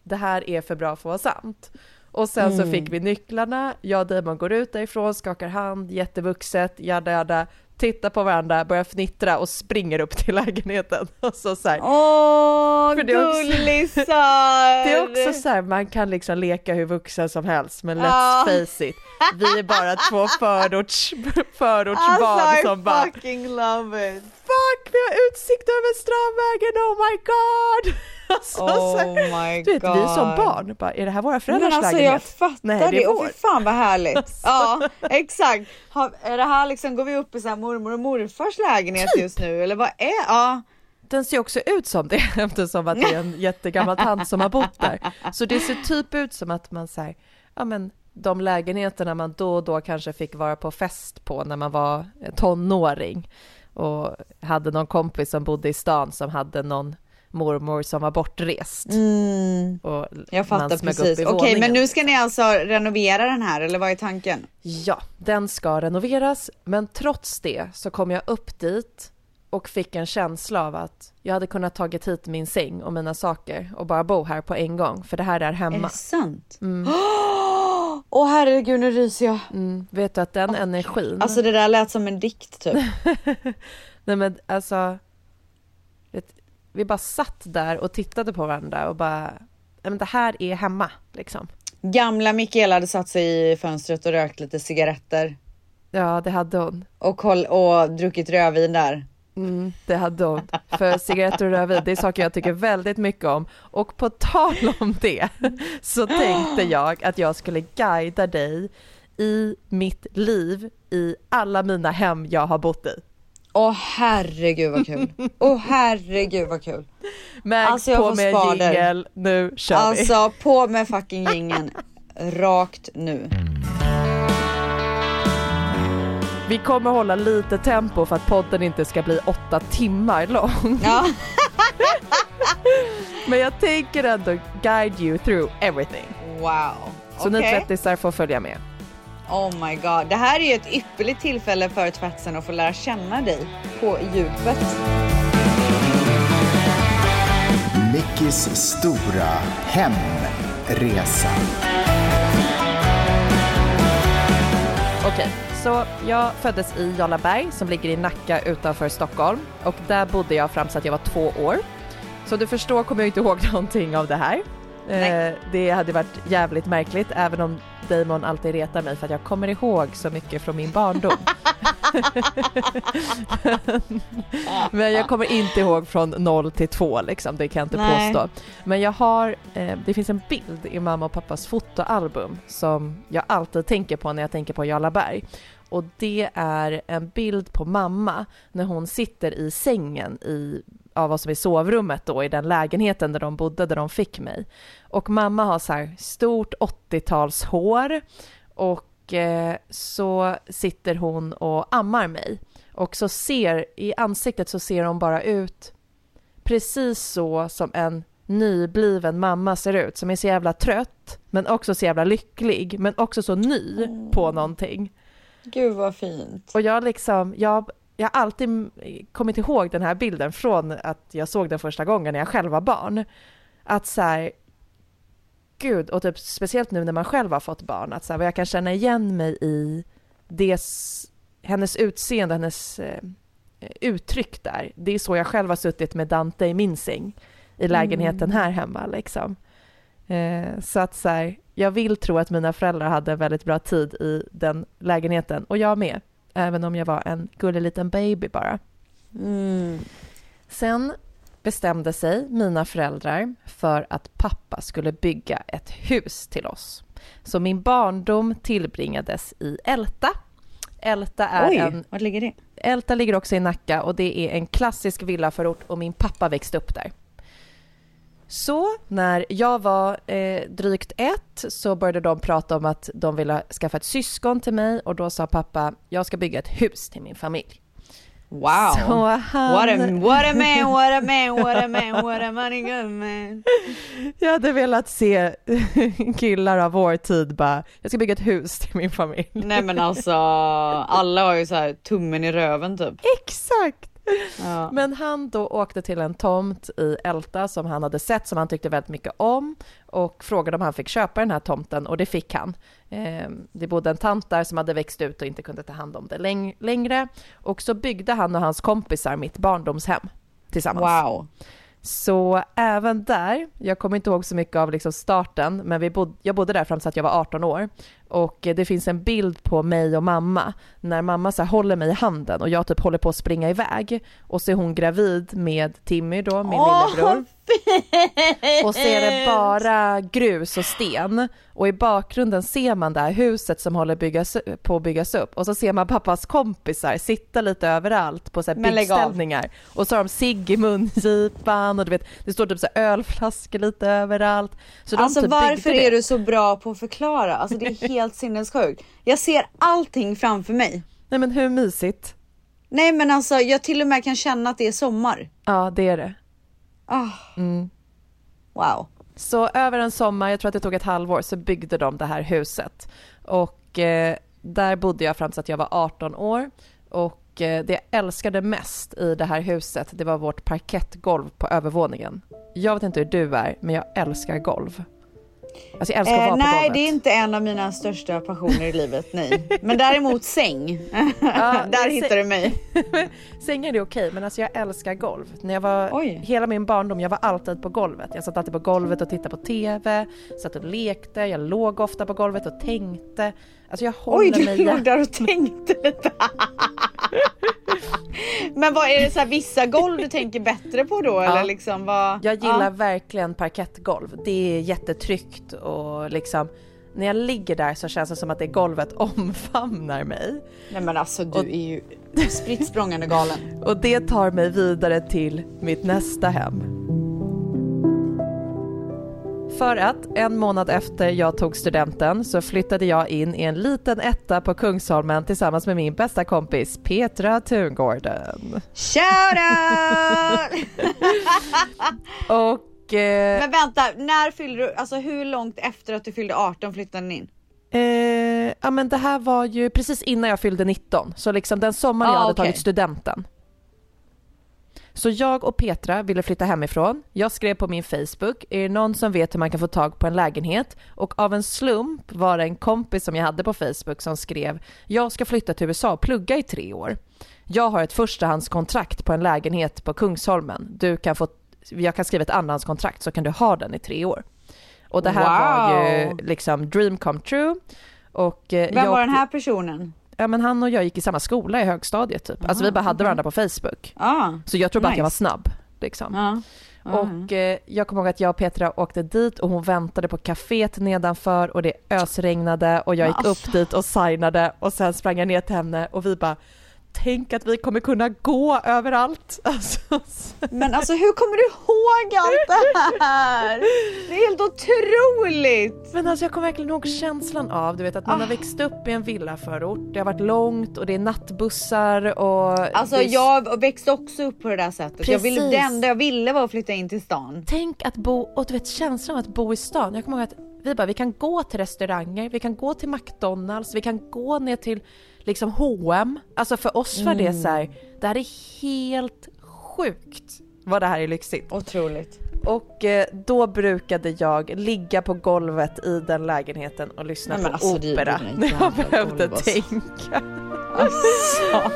det här är för bra för att vara sant. Och sen så Mm. fick vi nycklarna, jag och Damon går ut därifrån, skakar hand, jättevuxet, jada jada, tittar på varandra, börjar fnittra och springer upp till lägenheten. Och så så här, Åh, För det gullisar! Det är också så här, man kan liksom leka hur vuxen som helst, men let's Ja. face it, vi är bara två förorts, förortsbarn Alltså I som bara fucking love it! Fuck, vi har utsikt över Strandvägen, oh my god! Alltså, Oh så my du vet, vi som God. barn, bara, är det här våra föräldrars alltså lägenhet? jag fattar Nej, det Och fy fan vad härligt. Ja, exakt. Har, är det här liksom, går vi upp i så här mormor och morfars lägenhet Typ. just nu? Eller vad är, ja. Den ser också ut som det eftersom att det är en jättegammal tant som har bott där. Så det ser typ ut som att man säger, ja men de lägenheterna man då och då kanske fick vara på fest på när man var tonåring och hade någon kompis som bodde i stan som hade någon mormor som var bortrest. Mm. Och Jag fattar precis. Okej, men våningen. nu ska ni alltså renovera den här eller vad är tanken? Ja, den ska renoveras, men trots det så kom jag upp dit och fick en känsla av att jag hade kunnat tagit hit min säng och mina saker och bara bo här på en gång, för det här är Är hemma. det sant? Mm. Åh herregud, nu ryser jag. Mm, vet du att den energin... Alltså det där lät som en dikt typ. Nej men alltså, vet, vi bara satt där och tittade på varandra och bara, nej men det här är hemma liksom. Gamla Mikaela hade satt sig i fönstret och rökt lite cigaretter. Ja, det hade hon. Och, koll, och druckit rödvin där. Mm, det hade hon. För cigaretter och rödvin, det är saker jag tycker väldigt mycket om. Och på tal om det så tänkte jag att jag skulle guida dig i mitt liv i alla mina hem jag har bott i. Åh herregud vad kul. Åh herregud vad kul. Mags Alltså, på med jingel, nu kör vi. Alltså på med fucking jingeln. Rakt nu. Vi kommer hålla lite tempo för att podden inte ska bli åtta timmar lång. Ja. Men jag tänker ändå guide you through everything. Wow. Så ni Okej. tvättisar får följa med. Oh my god. Det här är ju ett ypperligt tillfälle för tvättsen att få lära känna dig på djupet. Mickis stora hemresa. Okej, så jag föddes i Jarlaberg som ligger i Nacka utanför Stockholm och där bodde jag fram till att jag var två år. Så du förstår kommer jag inte ihåg någonting av det här. Eh, det hade varit jävligt märkligt även om Damon alltid retar mig för att jag kommer ihåg så mycket från min barndom. Men jag kommer inte ihåg från 0 till 2 liksom, det kan jag inte Nej. påstå. Men jag har, eh, det finns en bild i mamma och pappas fotoalbum som jag alltid tänker på när jag tänker på Jarlaberg. Och det är en bild på mamma när hon sitter i sängen i ja, vad som är sovrummet då i den lägenheten där de bodde, där de fick mig. Och mamma har så här stort 80-talshår och eh, så sitter hon och ammar mig. Och så ser, i ansiktet så ser hon bara ut precis så som en nybliven mamma ser ut, som är så jävla trött, men också så jävla lycklig, men också så ny på någonting. Gud vad fint. Och jag liksom, jag, jag har alltid kommit ihåg den här bilden från att jag såg den första gången när jag själv var barn. Att så här, gud, och typ speciellt nu när man själv har fått barn, att så här, vad jag kan känna igen mig i det, hennes utseende, hennes eh, uttryck där. Det är så jag själv har suttit med Dante i min säng i lägenheten här hemma liksom. Eh, så att så här, jag vill tro att mina föräldrar hade en väldigt bra tid i den lägenheten och jag med, även om jag var en gullig liten baby bara. Mm. Sen bestämde sig mina föräldrar för att pappa skulle bygga ett hus till oss. Så min barndom tillbringades i Älta. Älta är Oj, en... vart ligger det? Älta ligger också i Nacka och det är en klassisk villaförort och min pappa växte upp där. Så när jag var eh, drygt ett så började de prata om att de ville skaffa ett syskon till mig och då sa pappa, jag ska bygga ett hus till min familj. Wow. Så han... What, a, what a man, what a man, what a man, what a money good man. Jag hade velat se killar av vår tid bara, jag ska bygga ett hus till min familj. Nej men alltså, alla har ju så här tummen i röven typ. Exakt! Ja. Men han då åkte till en tomt i Älta som han hade sett, som han tyckte väldigt mycket om och frågade om han fick köpa den här tomten och det fick han. Eh, det bodde en tant där som hade växt ut och inte kunde ta hand om det läng- längre och så byggde han och hans kompisar mitt barndomshem tillsammans. Wow. Så även där, jag kommer inte ihåg så mycket av liksom starten, men vi bod, jag bodde där fram till att jag var 18 år. Och det finns en bild på mig och mamma när mamma så håller mig i handen och jag typ håller på att springa iväg. Och så är hon gravid med Timmy då, min Åh, lillebror. Och så är det bara grus och sten. Och i bakgrunden ser man det här huset som håller byggas, på att byggas upp. Och så ser man pappas kompisar sitta lite överallt på så här byggställningar. Och så har de cigg i mungipan och du vet, det står typ så här ölflaskor lite överallt. Så alltså typ varför är du så bra på att förklara? Alltså det är helt sinnessjukt. Jag ser allting framför mig. Nej men hur mysigt? Nej men alltså jag till och med kan känna att det är sommar. Ja, det är det. Ah, Mm. wow. Så över en sommar, jag tror att det tog ett halvår, så byggde de det här huset. Och eh, där bodde jag fram till att jag var 18 år. Och eh, det jag älskade mest i det här huset, det var vårt parkettgolv på övervåningen. Jag vet inte hur du är, men jag älskar golv. Alltså jag älskar att Eh, vara på nej golvet. det är inte en av mina största passioner i livet, nej. Men däremot säng. Där säng- hittar du mig. Sängar är okej, men alltså jag älskar golv. När jag var, hela min barndom, jag var alltid på golvet. Jag satt alltid på golvet och tittade på TV, satt och lekte, jag låg ofta på golvet och tänkte. Alltså jag håller Oj, du låg där och tänkte lite. Men vad är det så här vissa golv du tänker bättre på då? Eller liksom vad? Jag gillar Ja. verkligen parkettgolv. Det är jättetryggt och liksom när jag ligger där så känns det som att det golvet omfamnar mig. Nej men alltså du är ju spritt galen. Och det tar mig vidare till mitt nästa hem. För att en månad efter jag tog studenten så flyttade jag in i en liten etta på Kungsholmen tillsammans med min bästa kompis Petra Tungården. Shout out! Och eh, Men vänta, när fyllde du, alltså hur långt efter att du fyllde 18 flyttade ni in? Eh, ja men det här var ju precis innan jag fyllde 19, så liksom den sommaren Ah, jag hade okej. tagit studenten. Så jag och Petra ville flytta hemifrån. Jag skrev på min Facebook, är det någon som vet hur man kan få tag på en lägenhet? Och av en slump var det en kompis som jag hade på Facebook som skrev, jag ska flytta till USA och plugga i tre år. Jag har ett förstahandskontrakt på en lägenhet på Kungsholmen. Du kan få, jag kan skriva ett andrahandskontrakt så kan du ha den i tre år. Och det här var ju Wow. liksom dream come true. Och, eh, Vem jag var den här personen? Ja men han och jag gick i samma skola i högstadiet typ. Alltså vi bara hade varandra på Facebook. Ah, Så jag tror bara att jag var nice. snabb. Liksom. Ja. ja. Och eh, jag kommer ihåg att jag och Petra åkte dit och hon väntade på kaféet nedanför och det ösregnade och jag gick Alltså. upp dit och signade och sen sprang jag ner till henne och vi bara Tänk att vi kommer kunna gå överallt. Alltså, Men alltså hur kommer du ihåg allt det här? Det är helt otroligt! Men alltså jag kommer verkligen ihåg känslan av du vet att man har Ah. växt upp i en villaförort, det har varit långt och det är nattbussar och Alltså det jag växte också upp på det där sättet. Jag ville, Precis. det enda jag ville var att flytta in till stan. Tänk att bo, och du vet känslan av att bo i stan. Jag kommer ihåg att vi bara, vi kan gå till restauranger, vi kan gå till McDonalds, vi kan gå ner till liksom H&M. Alltså för oss var det Mm. så här, det här är helt sjukt vad det här är lyxigt. Otroligt. Och eh, då brukade jag ligga på golvet i den lägenheten och lyssna Nej, på alltså, opera när jag behövde golv, alltså. tänka. Alltså.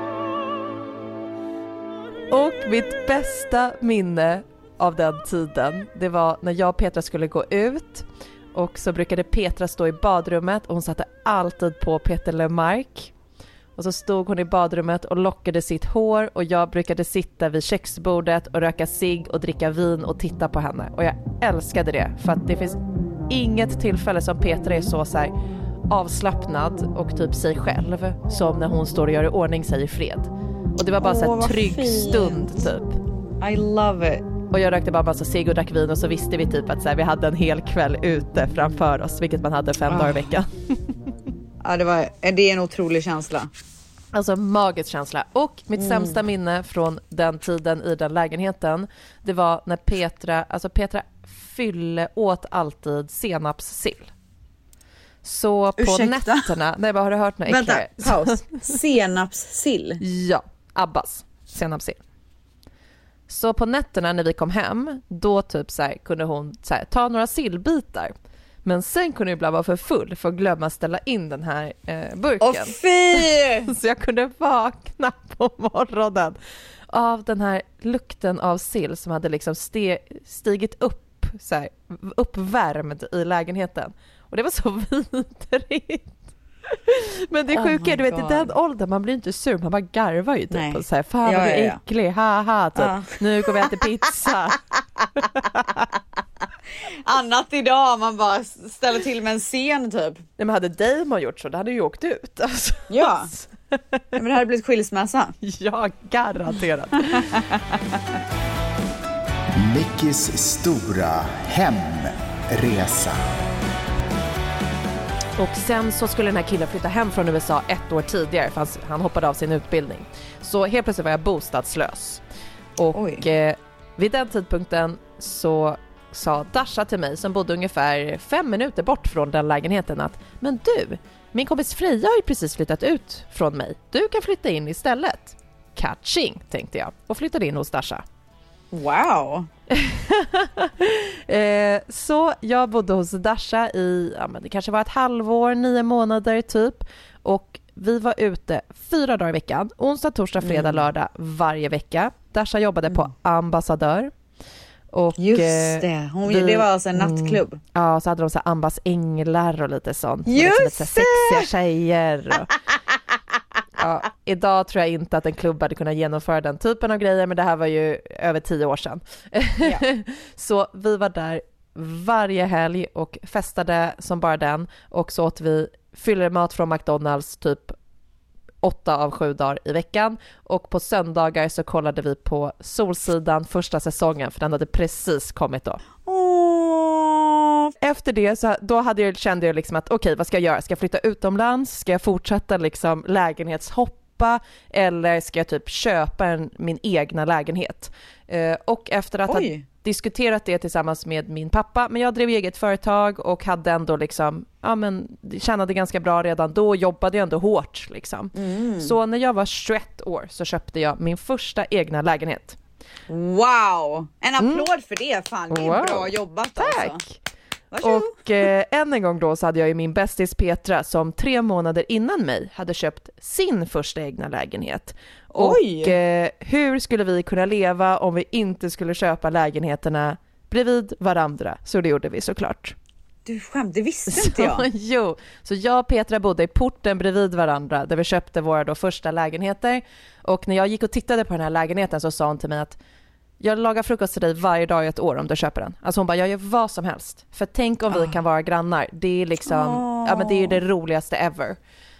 Och mitt bästa minne av den tiden, det var när jag och Petra skulle gå ut och så brukade Petra stå i badrummet och hon satte alltid på Peter Lemark. Och så stod hon i badrummet och lockade sitt hår och jag brukade sitta vid köksbordet och röka cigg och dricka vin och titta på henne. Och jag älskade det för att det finns inget tillfälle som Petra är så, så här avslappnad och typ sig själv som när hon står och gör i ordning sig i fred. Och det var bara så Åh, här vad trygg fint. stund typ. I love it. Och jag rökte bara massa cigg och drack vin och så visste vi typ att så här, vi hade en hel kväll ute framför oss, vilket man hade fem Ah. dagar i veckan. Ja, det, var, det är en otrolig känsla. Alltså magisk känsla. Och mitt Mm. sämsta minne från den tiden i den lägenheten, det var när Petra, alltså Petra fylle åt alltid senapssill. Så på Ursäkta? nätterna, nej men har du hört något Vänta, paus. Senapssill? Ja, Abbas senapssill. Så på nätterna när vi kom hem, då typ så här, kunde hon så här, ta några sillbitar. Men sen kunde jag ibland vara för full för att glömma ställa in den här eh, burken. Åh fy! Så jag kunde vakna på morgonen av den här lukten av sill som hade liksom ste, stigit upp, så här, uppvärmd i lägenheten. Och det var så vidrigt. Men det Oh sjuka är, du vet i den åldern, man blir inte sur, man bara garvar ju typ och så här, fan Ja, vad du är ja. äcklig, haha typ. Ja. Nu går vi och äter pizza. Annat idag, man bara ställer till med en scen typ. Nej men hade Damon gjort så, då hade ju åkt ut. Alltså. Ja. Men det hade blivit skilsmässa. Ja, garanterat. Mickis stora hemresa. Och sen så skulle den här killen flytta hem från USA ett år tidigare för han, hoppade av sin utbildning. Så helt plötsligt var jag bostadslös. Och eh, vid den tidpunkten så sa Dasha till mig som bodde ungefär fem minuter bort från den lägenheten att Men du, min kompis Freja har ju precis flyttat ut från mig. Du kan flytta in istället. Catching, tänkte jag och flyttade in hos Dasha. Wow! Eh, så jag bodde hos Dasha i, ja men det kanske var ett halvår, nio månader typ. Och vi var ute fyra dagar i veckan, onsdag, torsdag, fredag, Mm. lördag varje vecka. Dasha jobbade på Ambassadör. Och, Just eh, det, hon, det var alltså en nattklubb. Mm, ja, så hade de så Ambas änglar och lite sånt. Och Just liksom lite så här sexiga tjejer. Och, ja, idag tror jag inte att en klubb hade kunnat genomföra den typen av grejer, men det här var ju över tio år sedan. så vi var där varje helg och festade som bara den och så åt vi fyllermat från McDonalds typ åtta av sju dagar i veckan och på söndagar så kollade vi på Solsidan första säsongen för den hade precis kommit då. Efter det så då hade jag, kände jag liksom att okej, vad ska jag göra? Ska jag flytta utomlands? Ska jag fortsätta liksom lägenhetshoppa? Eller ska jag typ köpa en, min egna lägenhet? Eh, och efter att ha Oj. diskuterat det tillsammans med min pappa, men jag drev eget företag och hade ändå liksom, ja men tjänade ganska bra redan då, jobbade jag ändå hårt liksom. Mm. Så när jag var 21 år så köpte jag min första egna lägenhet. Wow! En applåd för det, fan det är Mm. Wow. bra jobbat Tack. alltså. Varsågod. Och eh, än en gång då så hade jag ju min bästis Petra som tre månader innan mig hade köpt sin första egna lägenhet. Och Oj. eh, hur skulle vi kunna leva om vi inte skulle köpa lägenheterna bredvid varandra? Så det gjorde vi såklart. Du skämt, det visste inte jag. Jo, så jag och Petra bodde i porten bredvid varandra där vi köpte våra då första lägenheter. Och när jag gick och tittade på den här lägenheten så sa hon till mig att jag lagar frukost till dig varje dag i ett år om du köper den. Alltså hon bara, jag gör vad som helst. För tänk om vi kan vara grannar. Det är liksom, ja men det är det roligaste ever.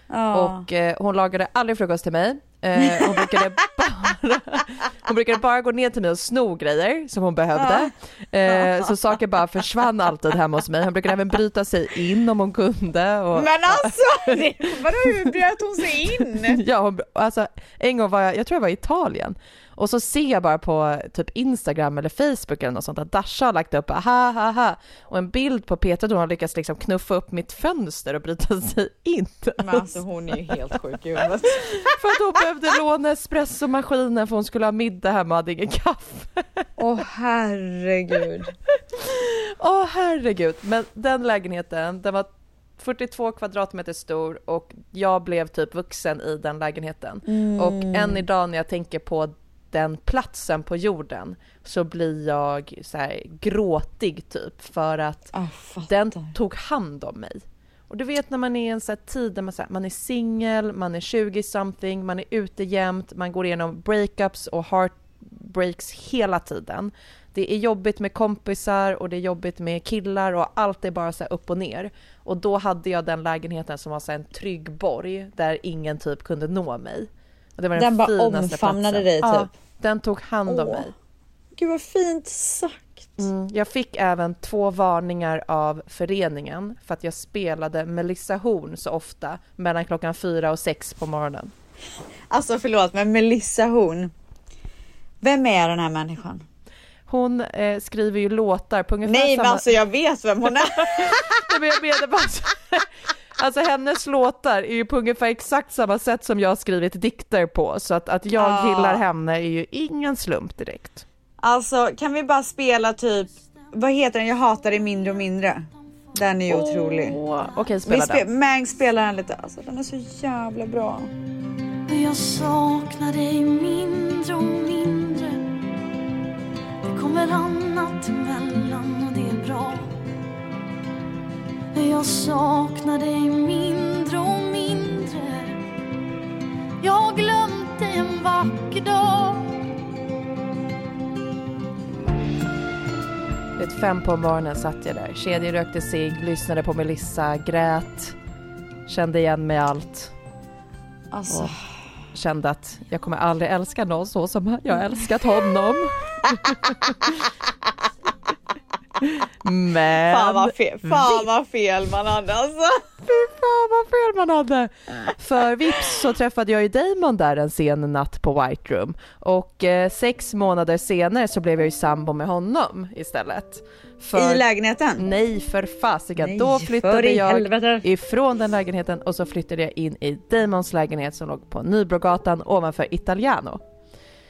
Ja. Och eh, hon lagade aldrig frukost till mig. Eh, hon, brukade bara, hon brukade bara gå ner till mig och sno grejer som hon behövde. Eh, så saker bara försvann alltid hemma hos mig. Hon brukade även bryta sig in om hon kunde. Och, Men alltså, vadå hur bröt hon sig in? ja, hon, alltså, en gång var jag, jag tror jag var i Italien och så ser jag bara på typ Instagram eller Facebook eller något sånt att Dasha har lagt upp ha ha ha och en bild på Petra då hon har lyckats liksom knuffa upp mitt fönster och bryta sig in. Men alltså hon är ju helt sjuk i huvudet. För att hon behövde låna espressomaskinen för hon skulle ha middag hemma och hade ingen kaffe. Åh herregud. Åh herregud, men den lägenheten den var 42 kvadratmeter stor och jag blev typ vuxen i den lägenheten. Mm. Och än idag när jag tänker på den platsen på jorden så blir jag så här gråtig typ för att den tog hand om mig. Och du vet när man är i en här tid där man, så här, man är singel, man är 20-something, man är ute jämt, man går igenom breakups och heartbreaks hela tiden. Det är jobbigt med kompisar och det är jobbigt med killar och allt är bara så upp och ner. Och då hade jag den lägenheten som var så en trygg borg där ingen typ kunde nå mig. Och det var den, Den bara omfamnade platsen. dig, Ja, typ? den tog hand om Åh. mig. Gud vad fint sagt. Mm, jag fick även två varningar av föreningen för att jag spelade Melissa Horn så ofta mellan klockan fyra och sex på morgonen. Alltså förlåt, men Melissa Horn. Vem är den här människan? Hon eh, skriver ju låtar på ungefär Nej, samma... men alltså jag vet vem hon är. Nej, jag menar bara Alltså hennes låtar är ju på ungefär exakt samma sätt som jag har skrivit dikter på, så att, att jag Ah. gillar henne är ju ingen slump direkt. Alltså kan vi bara spela typ, vad heter den? Jag hatar det mindre och mindre. Den är ju otrolig. Okej, Vi spela spe- den. Mang spelar den lite, alltså den är så jävla bra. Jag saknar dig mindre och mindre Det kommer annat emellan och det är bra Jag saknar dig mindre och mindre Jag har glömt dig en vacker dag Vet, fem på morgonen satt jag där, kedjerökte sig, lyssnade på Melissa, grät, kände igen mig allt. Alltså. Och kände att jag kommer aldrig älska någon så som jag älskat honom. Men... Fan vad fel, fan vad fel man hade alltså. Fy fan vad fel man hade! För vips så träffade jag ju Damon där en sen natt på White Room och eh, sex månader senare så blev jag ju sambo med honom istället. I lägenheten? Nej för fasiken, då för flyttade jag helvete. ifrån den lägenheten och så flyttade jag in i Damons lägenhet som låg på Nybrogatan ovanför Italiano.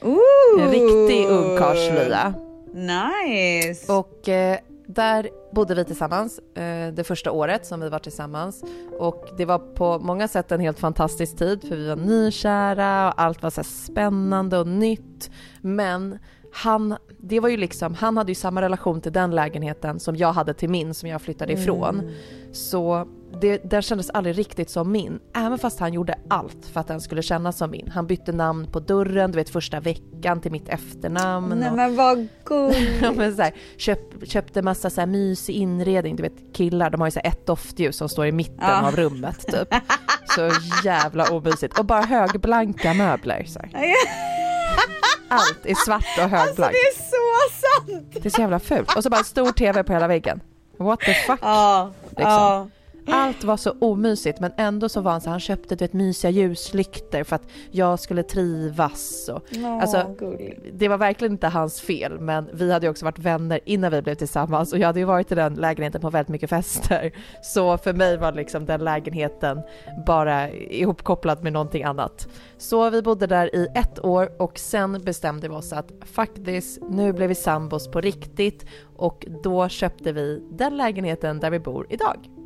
Ooh. En riktig ungkarlslya. Nice! Och eh, där bodde vi tillsammans eh, det första året som vi var tillsammans och det var på många sätt en helt fantastisk tid för vi var nykära och allt var så här spännande och nytt. Men han, det var ju liksom, han hade ju samma relation till den lägenheten som jag hade till min som jag flyttade ifrån. Mm. Så det, den kändes aldrig riktigt som min, även fast han gjorde allt för att den skulle kännas som min. Han bytte namn på dörren, du vet första veckan till mitt efternamn. Nej och- men vad gulligt. köp, köpte massa så här mysig inredning, du vet killar de har ju så ett doftljus som står i mitten Ja. av rummet typ. Så jävla omysigt. Och bara högblanka möbler. Så. Allt är svart och Alltså högblankt. det är så sant! Det är så jävla fult. Och så bara en stor tv på hela väggen. What the fuck? Ja, Liksom. ja. Allt var så omysigt men ändå så var han så han köpte du vet, mysiga ljuslyktor för att jag skulle trivas. Och, Åh, alltså, det var verkligen inte hans fel men vi hade ju också varit vänner innan vi blev tillsammans och jag hade ju varit i den lägenheten på väldigt mycket fester. Så för mig var liksom den lägenheten bara ihopkopplad med någonting annat. Så vi bodde där i ett år och sen bestämde vi oss att this, nu blev vi sambos på riktigt och då köpte vi den lägenheten där vi bor idag.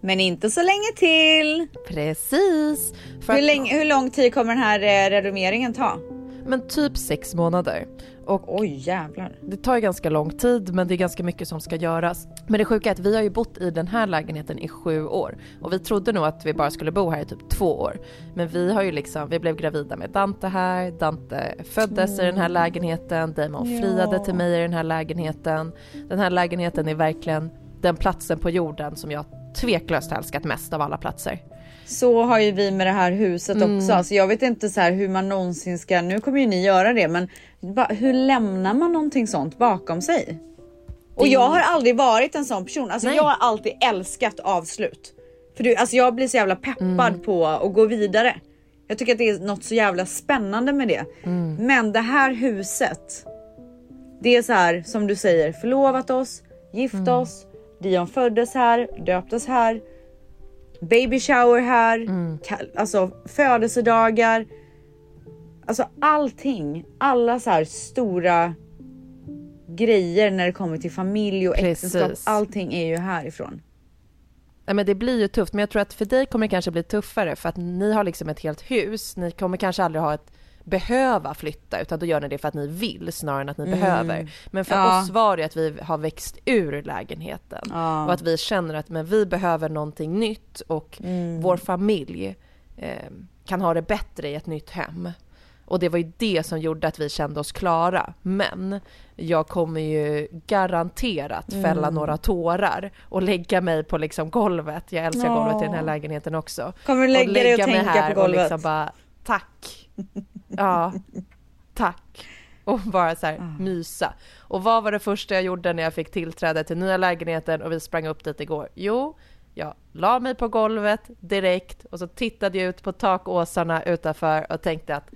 Men inte så länge till. Precis! För Hur, länge, hur lång tid kommer den här eh, renoveringen ta? Men typ sex månader. Och Oj jävlar. Det tar ju ganska lång tid men det är ganska mycket som ska göras. Men det sjuka är att vi har ju bott i den här lägenheten i sju år och vi trodde nog att vi bara skulle bo här i typ två år. Men vi har ju liksom, vi blev gravida med Dante här, Dante föddes i den här lägenheten, Damon Ja. friade till mig i den här lägenheten. Den här lägenheten är verkligen den platsen på jorden som jag tveklöst älskat mest av alla platser. Så har ju vi med det här huset Mm. också. Alltså jag vet inte så här hur man någonsin ska, nu kommer ju ni göra det, men hur lämnar man någonting sånt bakom sig? Och jag har aldrig varit en sån person. Alltså Nej. jag har alltid älskat avslut. För du, alltså jag blir så jävla peppad Mm. på att gå vidare. Jag tycker att det är något så jävla spännande med det. Mm. Men det här huset. Det är så här som du säger, förlovat oss, gift Mm. oss, Dion föddes här, döptes här, baby shower här, Mm. alltså födelsedagar. Alltså allting, alla så här stora grejer när det kommer till familj och Precis. äktenskap. Allting är ju härifrån. Nej, men det blir ju tufft, men jag tror att för dig kommer det kanske bli tuffare för att ni har liksom ett helt hus. Ni kommer kanske aldrig ha ett behöva flytta utan då gör ni det för att ni vill snarare än att ni Mm. behöver. Men för Ja. oss var det att vi har växt ur lägenheten Ja. och att vi känner att men vi behöver någonting nytt och Mm. vår familj eh, kan ha det bättre i ett nytt hem. Och det var ju det som gjorde att vi kände oss klara. Men jag kommer ju garanterat fälla Mm. några tårar och lägga mig på liksom golvet. Jag älskar Ja. golvet i den här lägenheten också. Kommer du lägga dig och mig tänka här på golvet? Och liksom bara, tack. Ja, tack. Och bara så här Ah. mysa. Och vad var det första jag gjorde när jag fick tillträde till nya lägenheten och vi sprang upp dit igår? Jo, Jag la mig på golvet direkt och så tittade jag ut på takåsarna utanför och tänkte att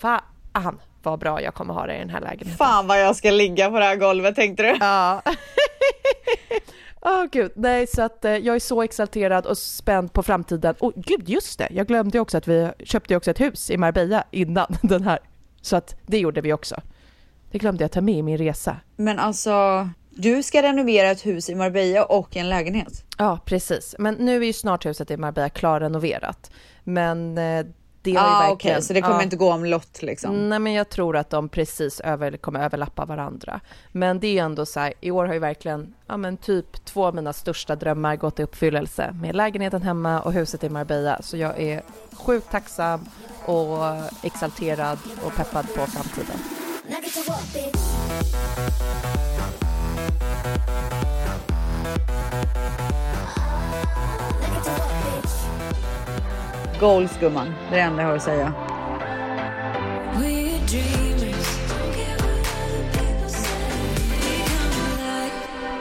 fan vad bra jag kommer ha det i den här lägenheten. Fan vad jag ska ligga på det här golvet tänkte du? Ja. Åh oh, gud, nej så att eh, jag är så exalterad och spänd på framtiden. Och gud, just det, jag glömde också att vi köpte också ett hus i Marbella innan den här. Så att det gjorde vi också. Det glömde jag ta med i min resa. Men alltså, du ska renovera ett hus i Marbella och en lägenhet. Ja, precis. Men nu är ju snart huset i Marbella klarrenoverat. Men eh, det har ju ah, verkligen... okej, okay, så det kommer ja. inte gå om lott liksom? Nej, men jag tror att de precis över, kommer överlappa varandra. Men det är ju ändå så här, i år har ju verkligen, ja men typ två av mina största drömmar gått i uppfyllelse med lägenheten hemma och huset i Marbella. Så jag är sjukt tacksam och exalterad och peppad på framtiden. Goals gumman, det är det enda jag har att säga.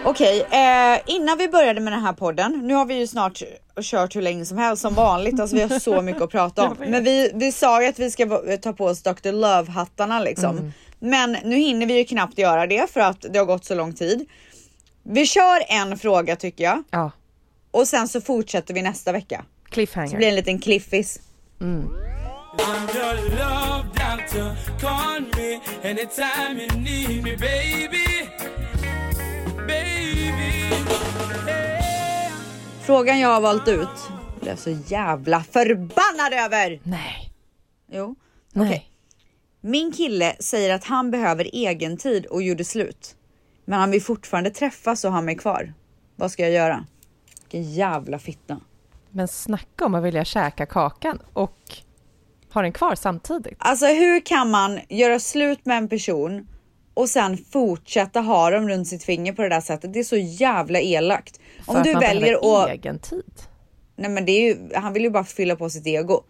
Okej, eh, innan vi började med den här podden, nu har vi ju snart kört hur länge som helst som vanligt, alltså vi har så mycket att prata om. Men vi, vi sa ju att vi ska ta på oss Dr. Love-hattarna liksom. Mm. Men nu hinner vi ju knappt göra det för att det har gått så lång tid. Vi kör en fråga tycker jag. Ja. Och sen så fortsätter vi nästa vecka. Cliffhanger. Så blir det en liten cliffis. Mm. Frågan jag har valt ut blev så jävla förbannad över. Nej. Jo. Nej. Okay. Min kille säger att han behöver egen tid och gjorde slut. Men han vill fortfarande träffas och ha mig kvar. Vad ska jag göra? Vilken jävla fitta. Men snacka om att vilja käka kakan och ha den kvar samtidigt. Alltså hur kan man göra slut med en person och sen fortsätta ha dem runt sitt finger på det där sättet? Det är så jävla elakt. För om du att man väljer att... egen tid. Nej men det är ju, han vill ju bara fylla på sitt ego.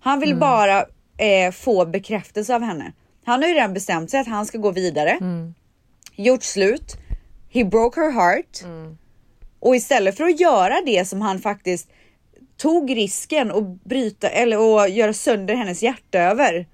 Han vill mm. bara eh, få bekräftelse av henne. Han har ju redan bestämt sig att han ska gå vidare. Mm. Gjort slut. He broke her heart. Mm. Och istället för att göra det som han faktiskt tog risken att bryta eller att göra sönder hennes hjärta över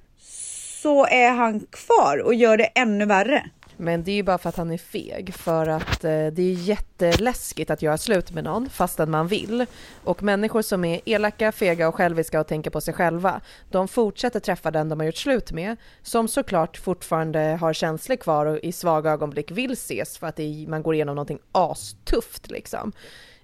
så är han kvar och gör det ännu värre. Men det är ju bara för att han är feg, för att eh, det är jätteläskigt att göra slut med någon fastän man vill. Och människor som är elaka, fega och själviska och tänker på sig själva, de fortsätter träffa den de har gjort slut med, som såklart fortfarande har känslor kvar och i svaga ögonblick vill ses för att är, man går igenom någonting astufft liksom.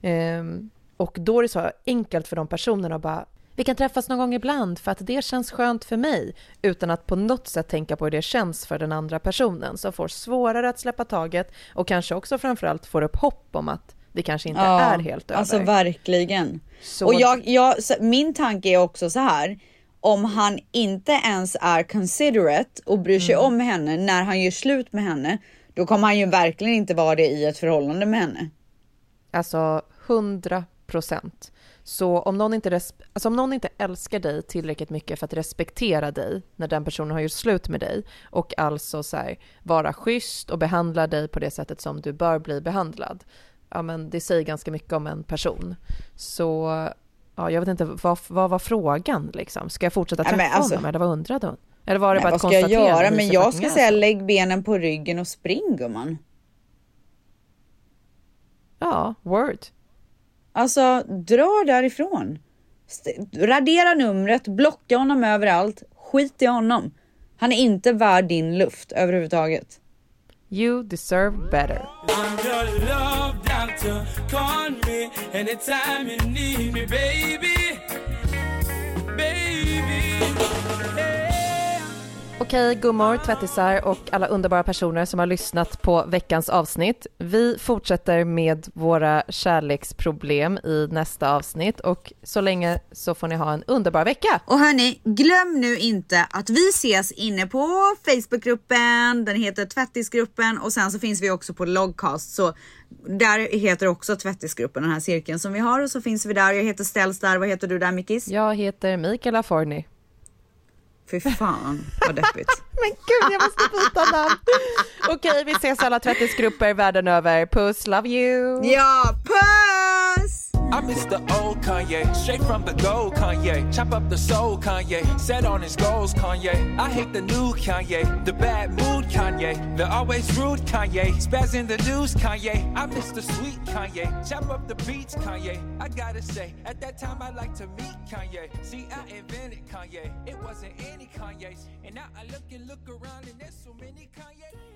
Ehm, och då är det så enkelt för de personerna att bara vi kan träffas någon gång ibland för att det känns skönt för mig utan att på något sätt tänka på hur det känns för den andra personen som får svårare att släppa taget och kanske också framförallt får upp hopp om att det kanske inte ja, är helt över. Alltså verkligen. Så... Och jag, jag, min tanke är också så här. Om han inte ens är considerate och bryr sig mm. om henne när han gör slut med henne, då kommer han ju verkligen inte vara det i ett förhållande med henne. Alltså 100 procent. Så om någon, inte alltså om någon inte älskar dig tillräckligt mycket för att respektera dig när den personen har gjort slut med dig och alltså så här, vara schysst och behandla dig på det sättet som du bör bli behandlad. Ja, men det säger ganska mycket om en person. Så ja, jag vet inte, vad, vad var frågan liksom? Ska jag fortsätta träffa ja, alltså, honom eller vad undrade hon? Eller var det bara vad ska jag göra? Men jag ska säga lägg benen på ryggen och spring gumman. Ja, word. Alltså dra därifrån. Radera numret, blocka honom överallt. Skit i honom. Han är inte värd din luft överhuvudtaget. You deserve better. Okej, gummor, tvättisar och alla underbara personer som har lyssnat på veckans avsnitt. Vi fortsätter med våra kärleksproblem i nästa avsnitt och så länge så får ni ha en underbar vecka. Och hörni, glöm nu inte att vi ses inne på Facebookgruppen, den heter Tvättisgruppen och sen så finns vi också på Logcast så där heter också Tvättisgruppen den här cirkeln som vi har och så finns vi där. Jag heter Ställs där. Vad heter du där Mickis? Jag heter Mikaela Forni. Fy fan vad deppigt. Men gud, jag måste byta namn. Okej, vi ses alla tvättisgrupper världen över. Puss, love you. Ja, puss! I miss the old Kanye, straight from the gold Kanye. Chop up the soul Kanye, set on his goals Kanye. I hate the new Kanye, the bad mood Kanye, the always rude Kanye. Spaz in the news Kanye, I miss the sweet Kanye. Chop up the beats Kanye. I gotta say, at that time I like to meet Kanye. See, I invented Kanye, it wasn't any Kanye's. And now I look and look around and there's so many Kanye.